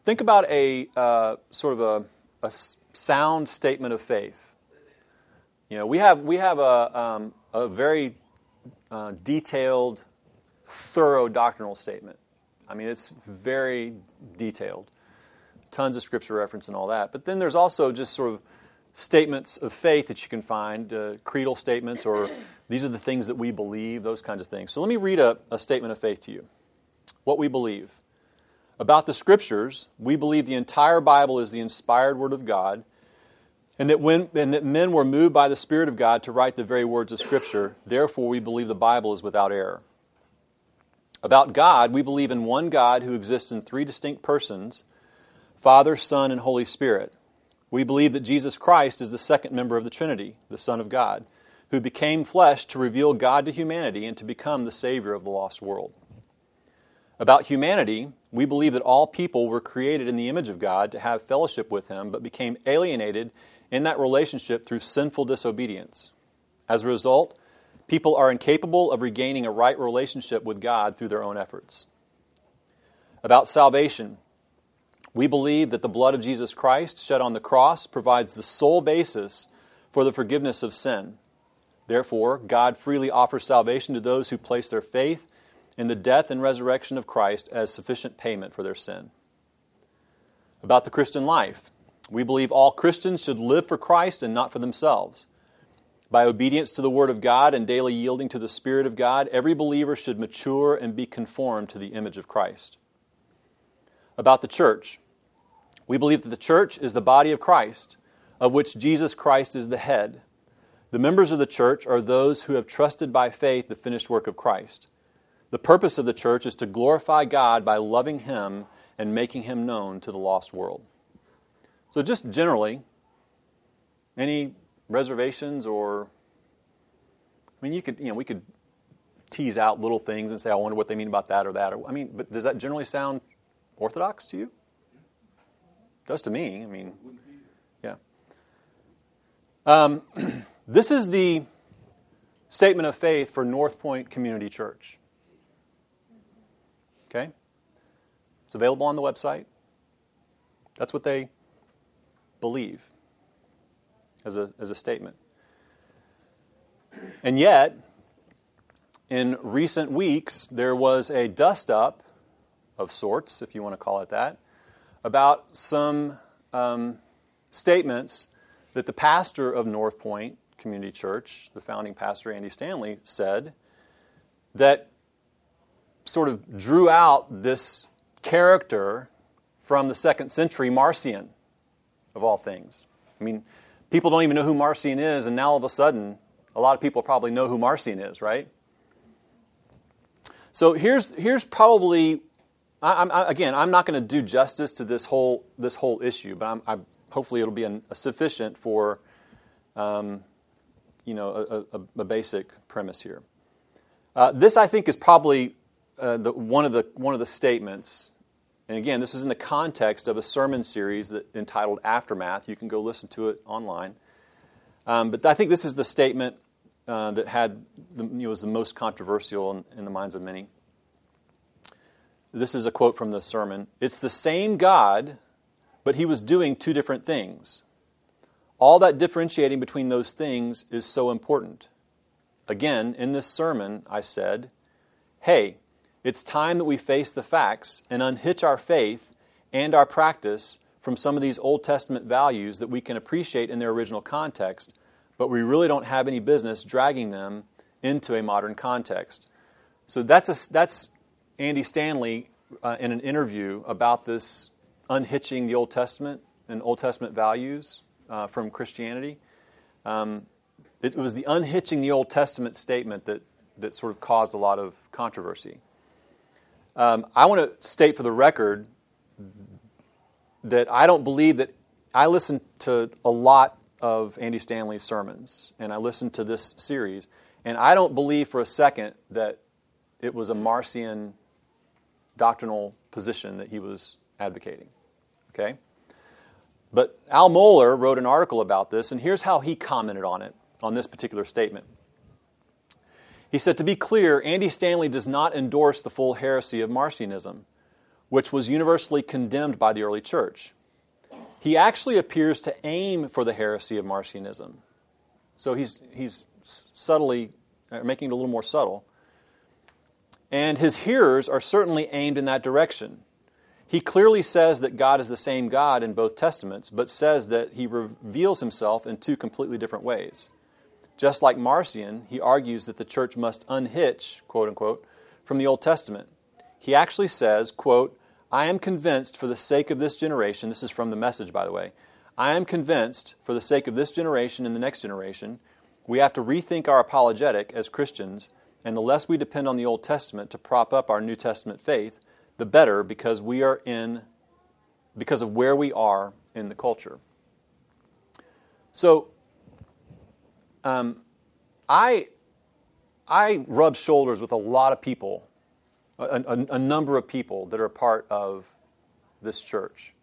S1: think about a uh, sort of a sound statement of faith. You know, we have we have a um, a very uh, detailed, thorough doctrinal statement. I mean, it's very detailed, tons of scripture reference and all that. But then there's also just sort of statements of faith that you can find, uh, creedal statements, or these are the things that we believe, those kinds of things. So let me read a, a statement of faith to you. What we believe. About the scriptures, we believe the entire Bible is the inspired word of God, and that, when, and that men were moved by the Spirit of God to write the very words of Scripture. Therefore, we believe the Bible is without error. About God, we believe in one God who exists in three distinct persons Father, Son, and Holy Spirit. We believe that Jesus Christ is the second member of the Trinity, the Son of God, who became flesh to reveal God to humanity and to become the Savior of the lost world. About humanity, we believe that all people were created in the image of God to have fellowship with Him, but became alienated in that relationship through sinful disobedience. As a result, people are incapable of regaining a right relationship with God through their own efforts. About salvation, we believe that the blood of Jesus Christ shed on the cross provides the sole basis for the forgiveness of sin. Therefore, God freely offers salvation to those who place their faith in the death and resurrection of Christ as sufficient payment for their sin. About the Christian life, we believe all Christians should live for Christ and not for themselves. By obedience to the Word of God and daily yielding to the Spirit of God, every believer should mature and be conformed to the image of Christ. About the church, we believe that the church is the body of Christ, of which Jesus Christ is the head. The members of the church are those who have trusted by faith the finished work of Christ. The purpose of the church is to glorify God by loving Him and making Him known to the lost world. So, just generally, any reservations or I mean, you could you know we could tease out little things and say, I wonder what they mean about that or that. Or, I mean, but does that generally sound orthodox to you? It does to me. I mean, yeah. Um, this is the statement of faith for North Point Community Church. Okay, it's available on the website. That's what they believe as a, as a statement. And yet, in recent weeks, there was a dust up of sorts, if you want to call it that, about some um, statements that the pastor of North Point Community Church, the founding pastor Andy Stanley, said that sort of drew out this character from the second century Marcion of all things. I mean, people don't even know who Marcion is, and now all of a sudden, a lot of people probably know who Marcion is, right? So here's here's probably, I, I, again, I'm not going to do justice to this whole this whole issue, but I'm, I'm hopefully it'll be an, sufficient for, um, you know, a, a, a, basic premise here. Uh, this I think is probably uh, the, one of the one of the statements and again, this is in the context of a sermon series that, entitled Aftermath. You can go listen to it online. Um, but I think this is the statement uh, that had the, you know, was the most controversial in, in the minds of many. This is a quote from the sermon. It's the same God, but he was doing two different things. All that differentiating between those things is so important. Again, in this sermon, I said, Hey, it's time that we face the facts and unhitch our faith and our practice from some of these Old Testament values that we can appreciate in their original context, but we really don't have any business dragging them into a modern context. So that's, a, that's Andy Stanley uh, in an interview about this unhitching the Old Testament and Old Testament values uh, from Christianity. Um, it was the unhitching the Old Testament statement that, that sort of caused a lot of controversy. Um, I want to state for the record that I don't believe that I listen to a lot of Andy Stanley's sermons, and I listened to this series, and I don't believe for a second that it was a Marcion doctrinal position that he was advocating. Okay? But Al Mohler wrote an article about this, and here's how he commented on it, on this particular statement. He said, To be clear, Andy Stanley does not endorse the full heresy of Marcionism. which was universally condemned by the early church. He actually appears to aim for the heresy of Marcionism. So he's, he's subtly uh, making it a little more subtle. And his hearers are certainly aimed in that direction. He clearly says that God is the same God in both Testaments, but says that he reveals himself in two completely different ways. Just like Marcion, he argues that the church must unhitch, quote unquote, from the Old Testament. He actually says, quote, I am convinced for the sake of this generation, this is from the message, by the way, I am convinced for the sake of this generation and the next generation, we have to rethink our apologetic as Christians, and the less we depend on the Old Testament to prop up our New Testament faith, the better because we are in because of where we are in the culture. So um, I I rub shoulders with a lot of people, a, a, a number of people that are part of this church.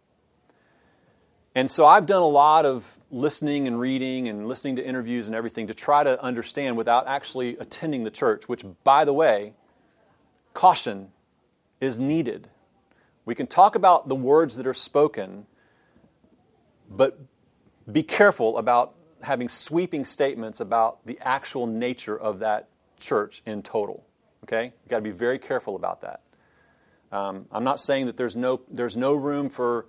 S1: And so I've done a lot of listening and reading and listening to interviews and everything to try to understand without actually attending the church, which, by the way, caution is needed. We can talk about the words that are spoken, but be careful about having sweeping statements about the actual nature of that church in total. Okay? You've got to be very careful about that. Um, I'm not saying that there's no, there's no room for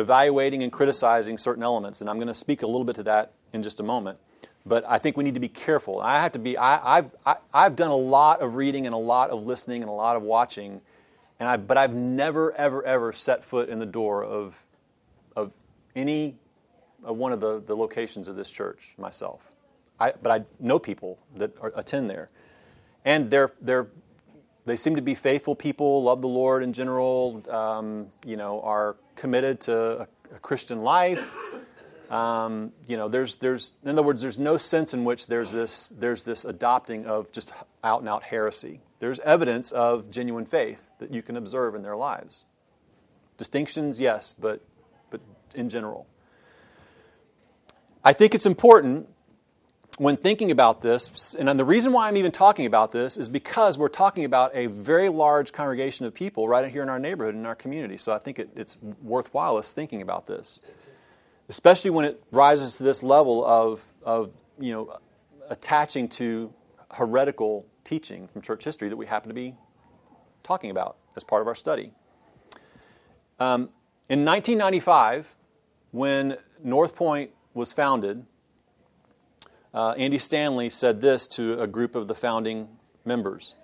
S1: evaluating and criticizing certain elements, and I'm going to speak a little bit to that in just a moment. But I think we need to be careful. I have to be. I, I've I, have i have done a lot of reading and a lot of listening and a lot of watching, and I, but I've never ever ever set foot in the door of of any one of the, the locations of this church myself. I, but I know people that are, attend there, and they're they're they seem to be faithful people, love the Lord in general. Um, you know, are committed to a, a Christian life. Um, you know, there's, there's, in other words, there's no sense in which there's this, there's this adopting of just out and out heresy. There's evidence of genuine faith that you can observe in their lives. Distinctions, yes, but, but in general. I think it's important when thinking about this, and the reason why I'm even talking about this is because we're talking about a very large congregation of people right here in our neighborhood, in our community. So I think it, it's worthwhile us thinking about this, especially when it rises to this level of, of you know, attaching to heretical teaching from church history that we happen to be talking about as part of our study. Um, in 1995, when North Point was founded, uh, Andy Stanley said this to a group of the founding members.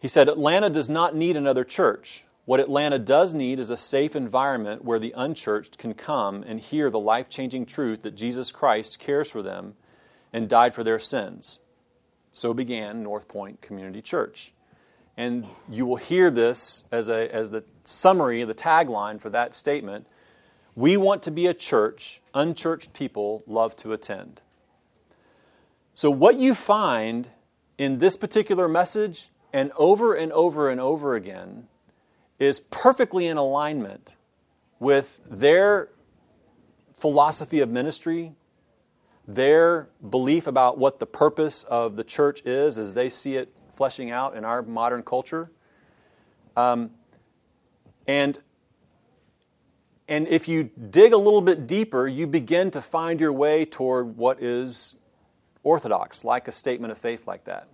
S1: He said, Atlanta does not need another church. What Atlanta does need is a safe environment where the unchurched can come and hear the life changing truth that Jesus Christ cares for them and died for their sins. So began North Point Community Church. And you will hear this as, a, as the summary, the tagline for that statement. We want to be a church unchurched people love to attend. So, what you find in this particular message and over and over and over again is perfectly in alignment with their philosophy of ministry, their belief about what the purpose of the church is as they see it fleshing out in our modern culture. Um, and and if you dig a little bit deeper, you begin to find your way toward what is orthodox, like a statement of faith like that.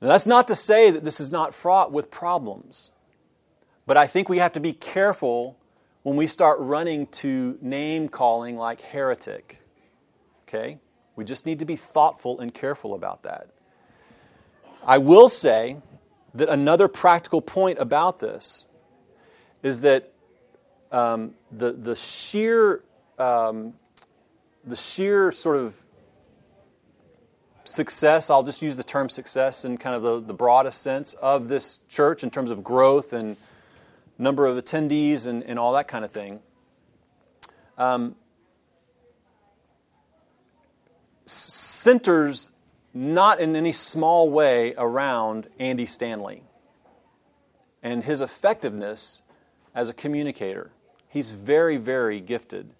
S1: Now, that's not to say that this is not fraught with problems, but I think we have to be careful when we start running to name calling like heretic. Okay? We just need to be thoughtful and careful about that. I will say that another practical point about this is that um, the, the sheer um, the sheer sort of success, I'll just use the term success in kind of the, the broadest sense of this church in terms of growth and number of attendees and, and all that kind of thing. Um, centers not in any small way around Andy Stanley and his effectiveness as a communicator. He's very, very gifted.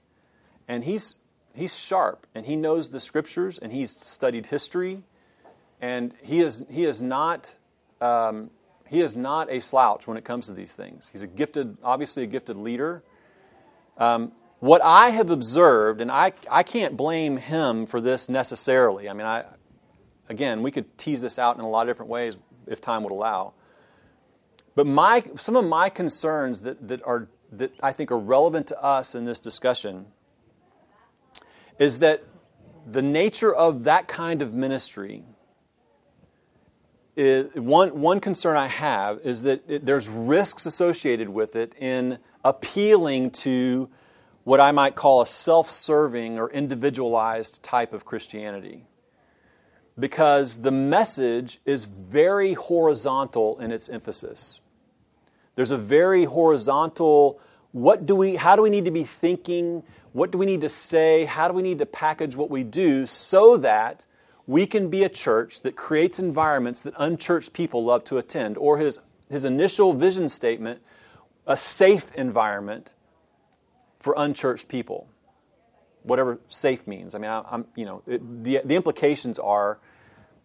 S1: And he's he's sharp and he knows the scriptures and he's studied history and he is he is not um, He is not a slouch when it comes to these things. He's a gifted, obviously a gifted leader. Um, what I have observed, and I, I can't blame him for this necessarily. I mean, I, again, we could tease this out in a lot of different ways if time would allow. But my, some of my concerns that, that, are, that I think are relevant to us in this discussion is that the nature of that kind of ministry is, one, one concern I have is that it, there's risks associated with it in appealing to what I might call a self serving or individualized type of Christianity. Because the message is very horizontal in its emphasis. There's a very horizontal what do we how do we need to be thinking what do we need to say? How do we need to package what we do so that we can be a church that creates environments that unchurched people love to attend? Or his his initial vision statement a safe environment for unchurched people. Whatever safe means. I mean I, am you know it, the the implications are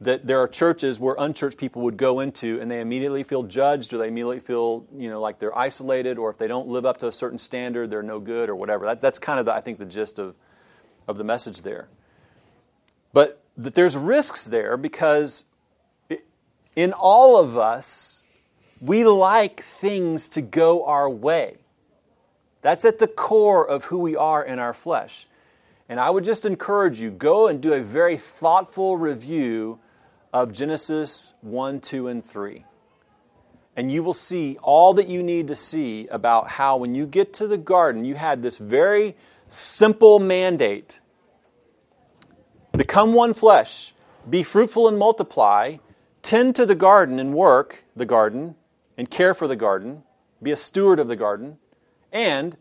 S1: that there are churches where unchurched people would go into and they immediately feel judged or they immediately feel you know like they're isolated or if they don't live up to a certain standard they're no good or whatever. That, that's kind of the, i think the gist of, of the message there. But that there's risks there because in all of us we like things to go our way. That's at the core of who we are in our flesh. And I would just encourage you go and do a very thoughtful review of Genesis 1, 2, and 3. And you will see all that you need to see about how, when you get to the garden, you had this very simple mandate become one flesh, be fruitful and multiply, tend to the garden and work the garden, and care for the garden, be a steward of the garden, and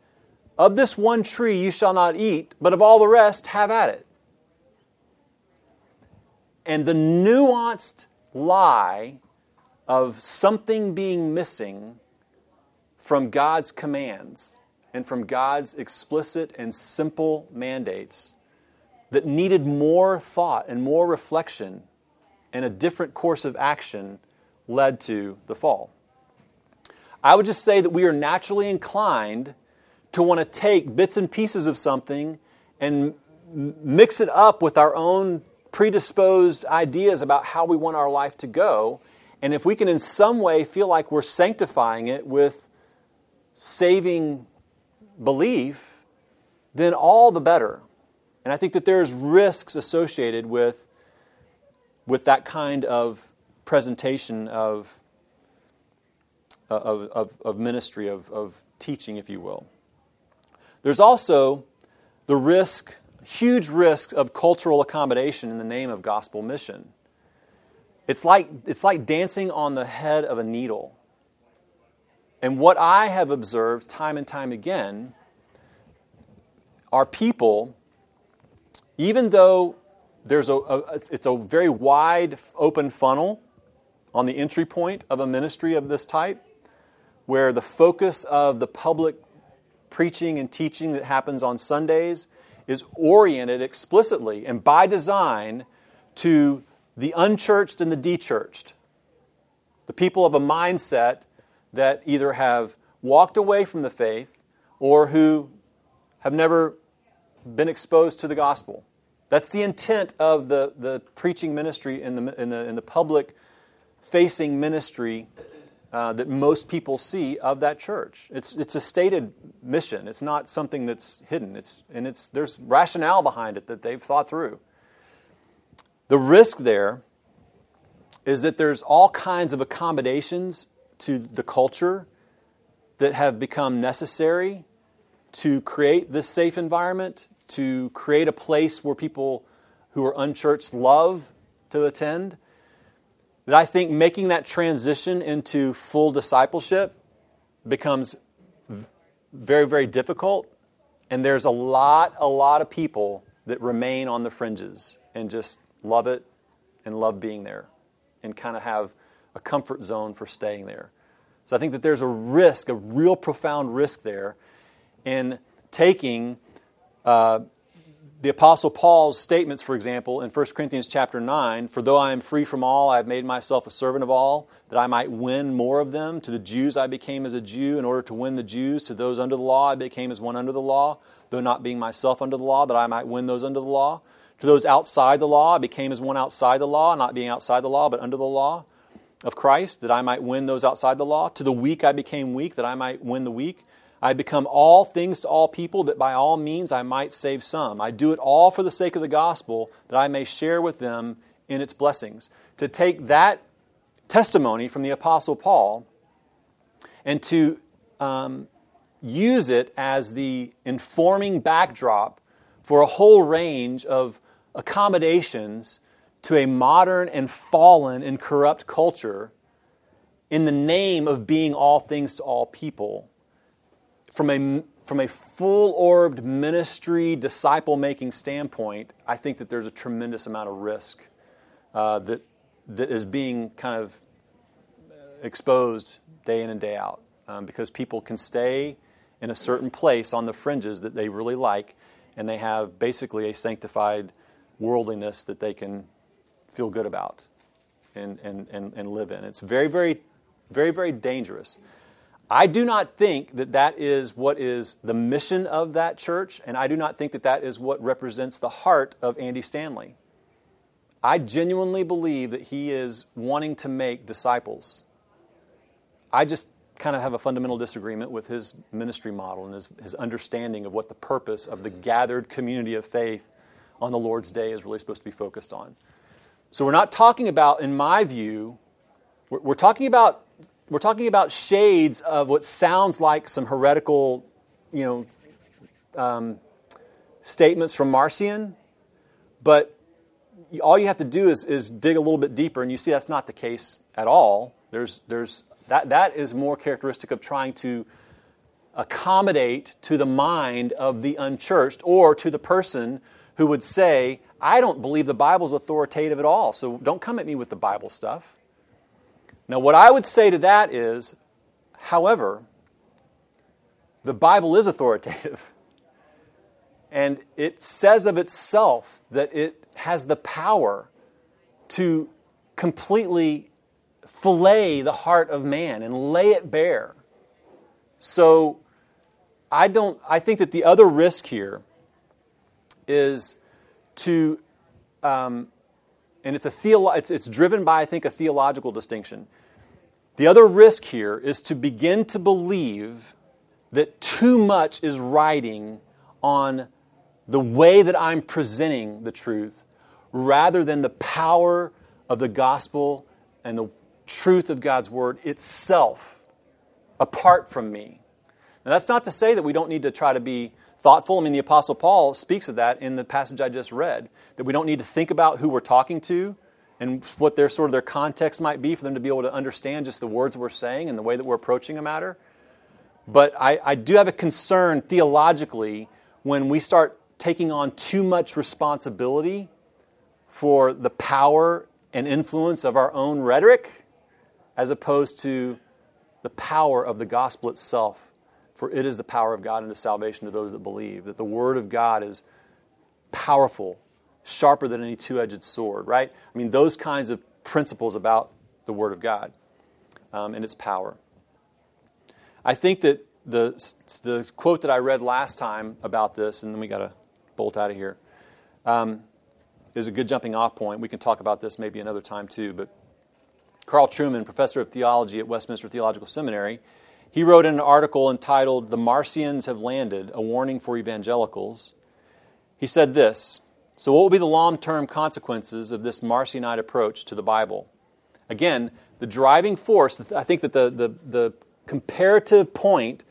S1: of this one tree you shall not eat, but of all the rest have at it and the nuanced lie of something being missing from God's commands and from God's explicit and simple mandates that needed more thought and more reflection and a different course of action led to the fall. I would just say that we are naturally inclined to want to take bits and pieces of something and mix it up with our own predisposed ideas about how we want our life to go. And if we can, in some way, feel like we're sanctifying it with saving belief, then all the better. And I think that there's risks associated with, with that kind of presentation of, of, of, of ministry, of, of teaching, if you will. There's also the risk huge risks of cultural accommodation in the name of gospel mission. It's like, it's like dancing on the head of a needle. And what I have observed time and time again are people, even though there's a, a, it's a very wide open funnel on the entry point of a ministry of this type, where the focus of the public preaching and teaching that happens on Sundays is oriented explicitly and by design to the unchurched and the dechurched. The people of a mindset that either have walked away from the faith or who have never been exposed to the gospel. That's the intent of the, the preaching ministry in the, in the, in the public facing ministry uh, that most people see of that church. It's, it's a stated mission. It's not something that's hidden. It's, and it's, there's rationale behind it that they've thought through. The risk there is that there's all kinds of accommodations to the culture that have become necessary to create this safe environment, to create a place where people who are unchurched love to attend that I think making that transition into full discipleship becomes very, very difficult. And there's a lot, a lot of people that remain on the fringes and just love it and love being there and kind of have a comfort zone for staying there. So I think that there's a risk, a real profound risk there in taking uh, the Apostle Paul's statements, for example, in 1 Corinthians chapter 9 For though I am free from all, I have made myself a servant of all, that I might win more of them. To the Jews I became as a Jew in order to win the Jews. To those under the law I became as one under the law, though not being myself under the law, that I might win those under the law. To those outside the law I became as one outside the law, not being outside the law, but under the law of Christ, that I might win those outside the law. To the weak I became weak, that I might win the weak. I become all things to all people, that by all means I might save some. I do it all for the sake of the gospel, that I may share with them in its blessings. To take that testimony from the Apostle Paul and to um, use it as the informing backdrop for a whole range of accommodations to a modern and fallen and corrupt culture in the name of being all things to all people from a, from a full orbed ministry, disciple making standpoint, I think that there's a tremendous amount of risk uh, that, that is being kind of exposed day in and day out um, because people can stay in a certain place on the fringes that they really like, and they have basically a sanctified worldliness that they can feel good about and, and, and, and live in. It's very, very, very, very dangerous. I do not think that that is what is the mission of that church, and I do not think that that is what represents the heart of Andy Stanley. I genuinely believe that he is wanting to make disciples. I just kind of have a fundamental disagreement with his ministry model and his, his understanding of what the purpose of the gathered community of faith on the Lord's day is really supposed to be focused on. So we're not talking about, in my view, we're, we're talking about we're talking about shades of what sounds like some heretical, you know, um, statements from Marcion, but all you have to do is, is dig a little bit deeper, and you see that's not the case at all. There's, there's, that, that is more characteristic of trying to accommodate to the mind of the unchurched or to the person who would say, I don't believe the Bible's authoritative at all, so don't come at me with the Bible stuff. Now, what I would say to that is, however, the Bible is authoritative. And it says of itself that it has the power to completely fillet the heart of man and lay it bare. So I don't I think that the other risk here is to um, and it's, a theolo- it's, it's driven by, I think, a theological distinction. The other risk here is to begin to believe that too much is riding on the way that I'm presenting the truth rather than the power of the gospel and the truth of God's word itself apart from me. Now, that's not to say that we don't need to try to be thoughtful. I mean, the Apostle Paul speaks of that in the passage I just read, that we don't need to think about who we're talking to and what their sort of their context might be for them to be able to understand just the words we're saying and the way that we're approaching a matter. But I, I do have a concern theologically when we start taking on too much responsibility for the power and influence of our own rhetoric as opposed to the power of the gospel itself for it is the power of God unto salvation to those that believe. That the Word of God is powerful, sharper than any two edged sword, right? I mean, those kinds of principles about the Word of God um, and its power. I think that the, the quote that I read last time about this, and then we got to bolt out of here, um, is a good jumping off point. We can talk about this maybe another time too, but Carl Trueman, professor of theology at Westminster Theological Seminary, he wrote an article entitled The Marcions Have Landed A Warning for Evangelicals. He said this So, what will be the long term consequences of this Marcionite approach to the Bible? Again, the driving force, I think that the, the, the comparative point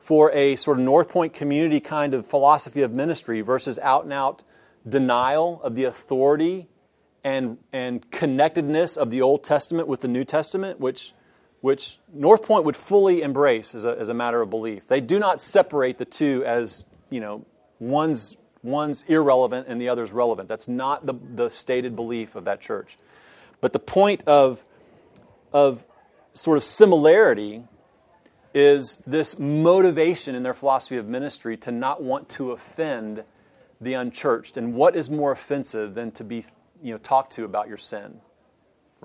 S1: for a sort of North Point community kind of philosophy of ministry versus out and out denial of the authority and, and connectedness of the Old Testament with the New Testament, which which North Point would fully embrace as a, as a matter of belief. They do not separate the two as, you know, one's, one's irrelevant and the other's relevant. That's not the, the stated belief of that church. But the point of, of sort of similarity is this motivation in their philosophy of ministry to not want to offend the unchurched. And what is more offensive than to be you know, talked to about your sin?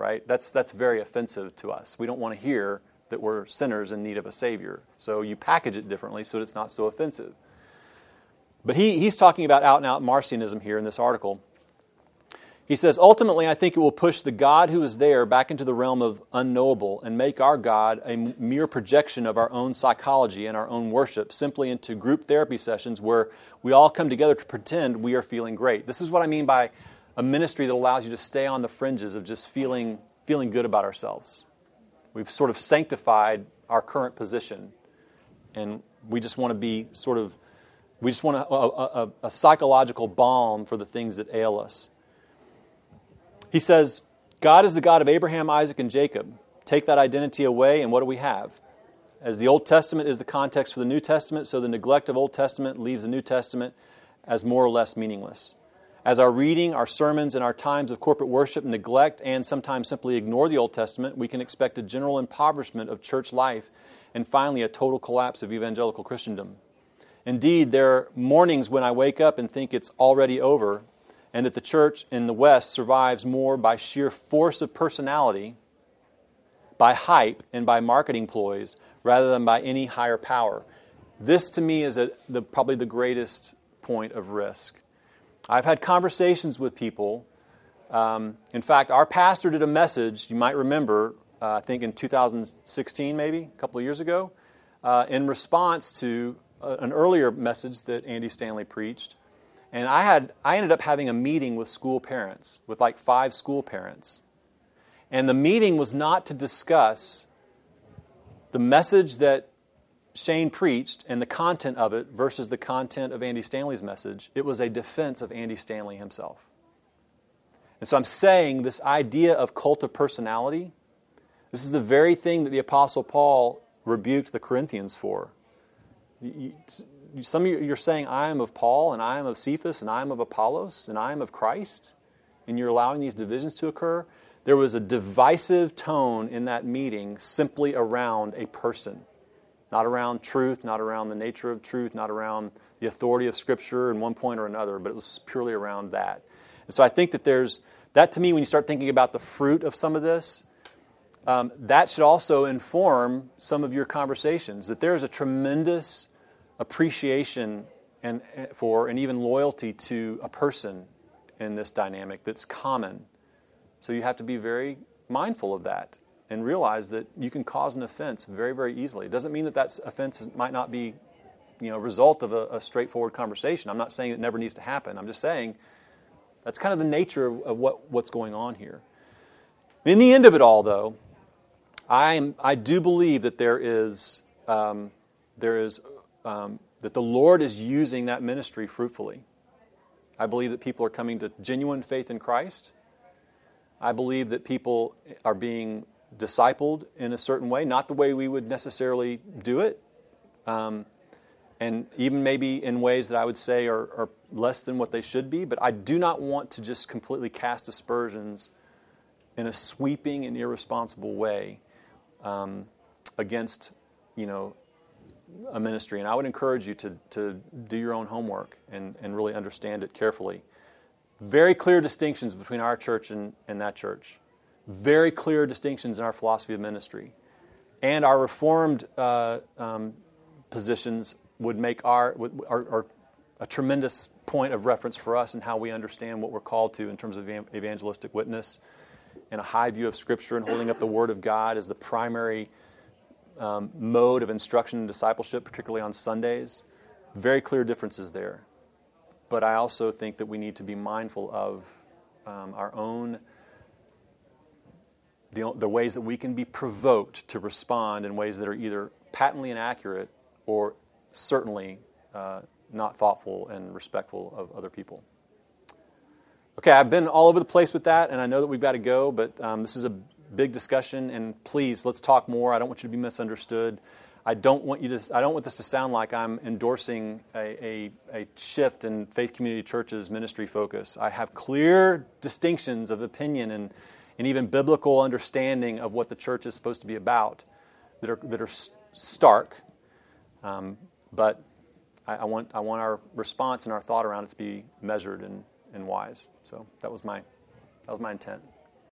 S1: Right? That's, that's very offensive to us. We don't want to hear that we're sinners in need of a Savior. So you package it differently so that it's not so offensive. But he, he's talking about out and out Marcionism here in this article. He says, ultimately, I think it will push the God who is there back into the realm of unknowable and make our God a mere projection of our own psychology and our own worship simply into group therapy sessions where we all come together to pretend we are feeling great. This is what I mean by a ministry that allows you to stay on the fringes of just feeling, feeling good about ourselves. We've sort of sanctified our current position, and we just want to be sort of, we just want a, a, a, a psychological balm for the things that ail us. He says, God is the God of Abraham, Isaac, and Jacob. Take that identity away, and what do we have? As the Old Testament is the context for the New Testament, so the neglect of Old Testament leaves the New Testament as more or less meaningless. As our reading, our sermons, and our times of corporate worship neglect and sometimes simply ignore the Old Testament, we can expect a general impoverishment of church life and finally a total collapse of evangelical Christendom. Indeed, there are mornings when I wake up and think it's already over and that the church in the West survives more by sheer force of personality, by hype, and by marketing ploys rather than by any higher power. This to me is a, the, probably the greatest point of risk. I've had conversations with people. Um, in fact, our pastor did a message, you might remember, uh, I think in 2016, maybe, a couple of years ago, uh, in response to uh, an earlier message that Andy Stanley preached. And I, had, I ended up having a meeting with school parents, with like five school parents. And the meeting was not to discuss the message that Shane preached and the content of it versus the content of Andy Stanley's message. It was a defense of Andy Stanley himself. And so I'm saying this idea of cult of personality, this is the very thing that the Apostle Paul rebuked the Corinthians for. Some of you are saying, I am of Paul, and I am of Cephas, and I am of Apollos, and I am of Christ, and you're allowing these divisions to occur. There was a divisive tone in that meeting simply around a person, not around truth, not around the nature of truth, not around the authority of Scripture in one point or another, but it was purely around that. And so I think that there's, that to me, when you start thinking about the fruit of some of this, um, that should also inform some of your conversations. That there is a tremendous appreciation and, for and even loyalty to a person in this dynamic that's common. So you have to be very mindful of that and realize that you can cause an offense very, very easily. It doesn't mean that that offense might not be, you know, a result of a, a, straightforward conversation. I'm not saying it never needs to happen. I'm just saying that's kind of the nature of, of what, what's going on here. In the end of it all, though, I, am, I do believe that there is, um, there is um, that the Lord is using that ministry fruitfully. I believe that people are coming to genuine faith in Christ. I believe that people are being discipled in a certain way, not the way we would necessarily do it, um, and even maybe in ways that I would say are, are, less than what they should be. But I do not want to just completely cast aspersions in a sweeping and irresponsible way um, against, you know, a ministry. And I would encourage you to, to do your own homework and, and really understand it carefully. Very clear distinctions between our church and, and that church. Very clear distinctions in our philosophy of ministry. And our reformed uh, um, positions would make our, are, are a tremendous point of reference for us in how we understand what we're called to in terms of evangelistic witness and a high view of Scripture and holding up the Word of God as the primary um, mode of instruction and discipleship, particularly on Sundays. Very clear differences there. But I also think that we need to be mindful of um, our own, the, the ways that we can be provoked to respond in ways that are either patently inaccurate or certainly uh, not thoughtful and respectful of other people. Okay, I've been all over the place with that, and I know that we've got to go, but um, this is a big discussion, and please let's talk more. I don't want you to be misunderstood. I don't want you to. I don't want this to sound like I'm endorsing a, a, a shift in Faith Community churches ministry focus. I have clear distinctions of opinion and, and even biblical understanding of what the church is supposed to be about that are that are stark. Um, but I, I, want I want our response and our thought around it to be measured and, and wise. So that was my that was my intent.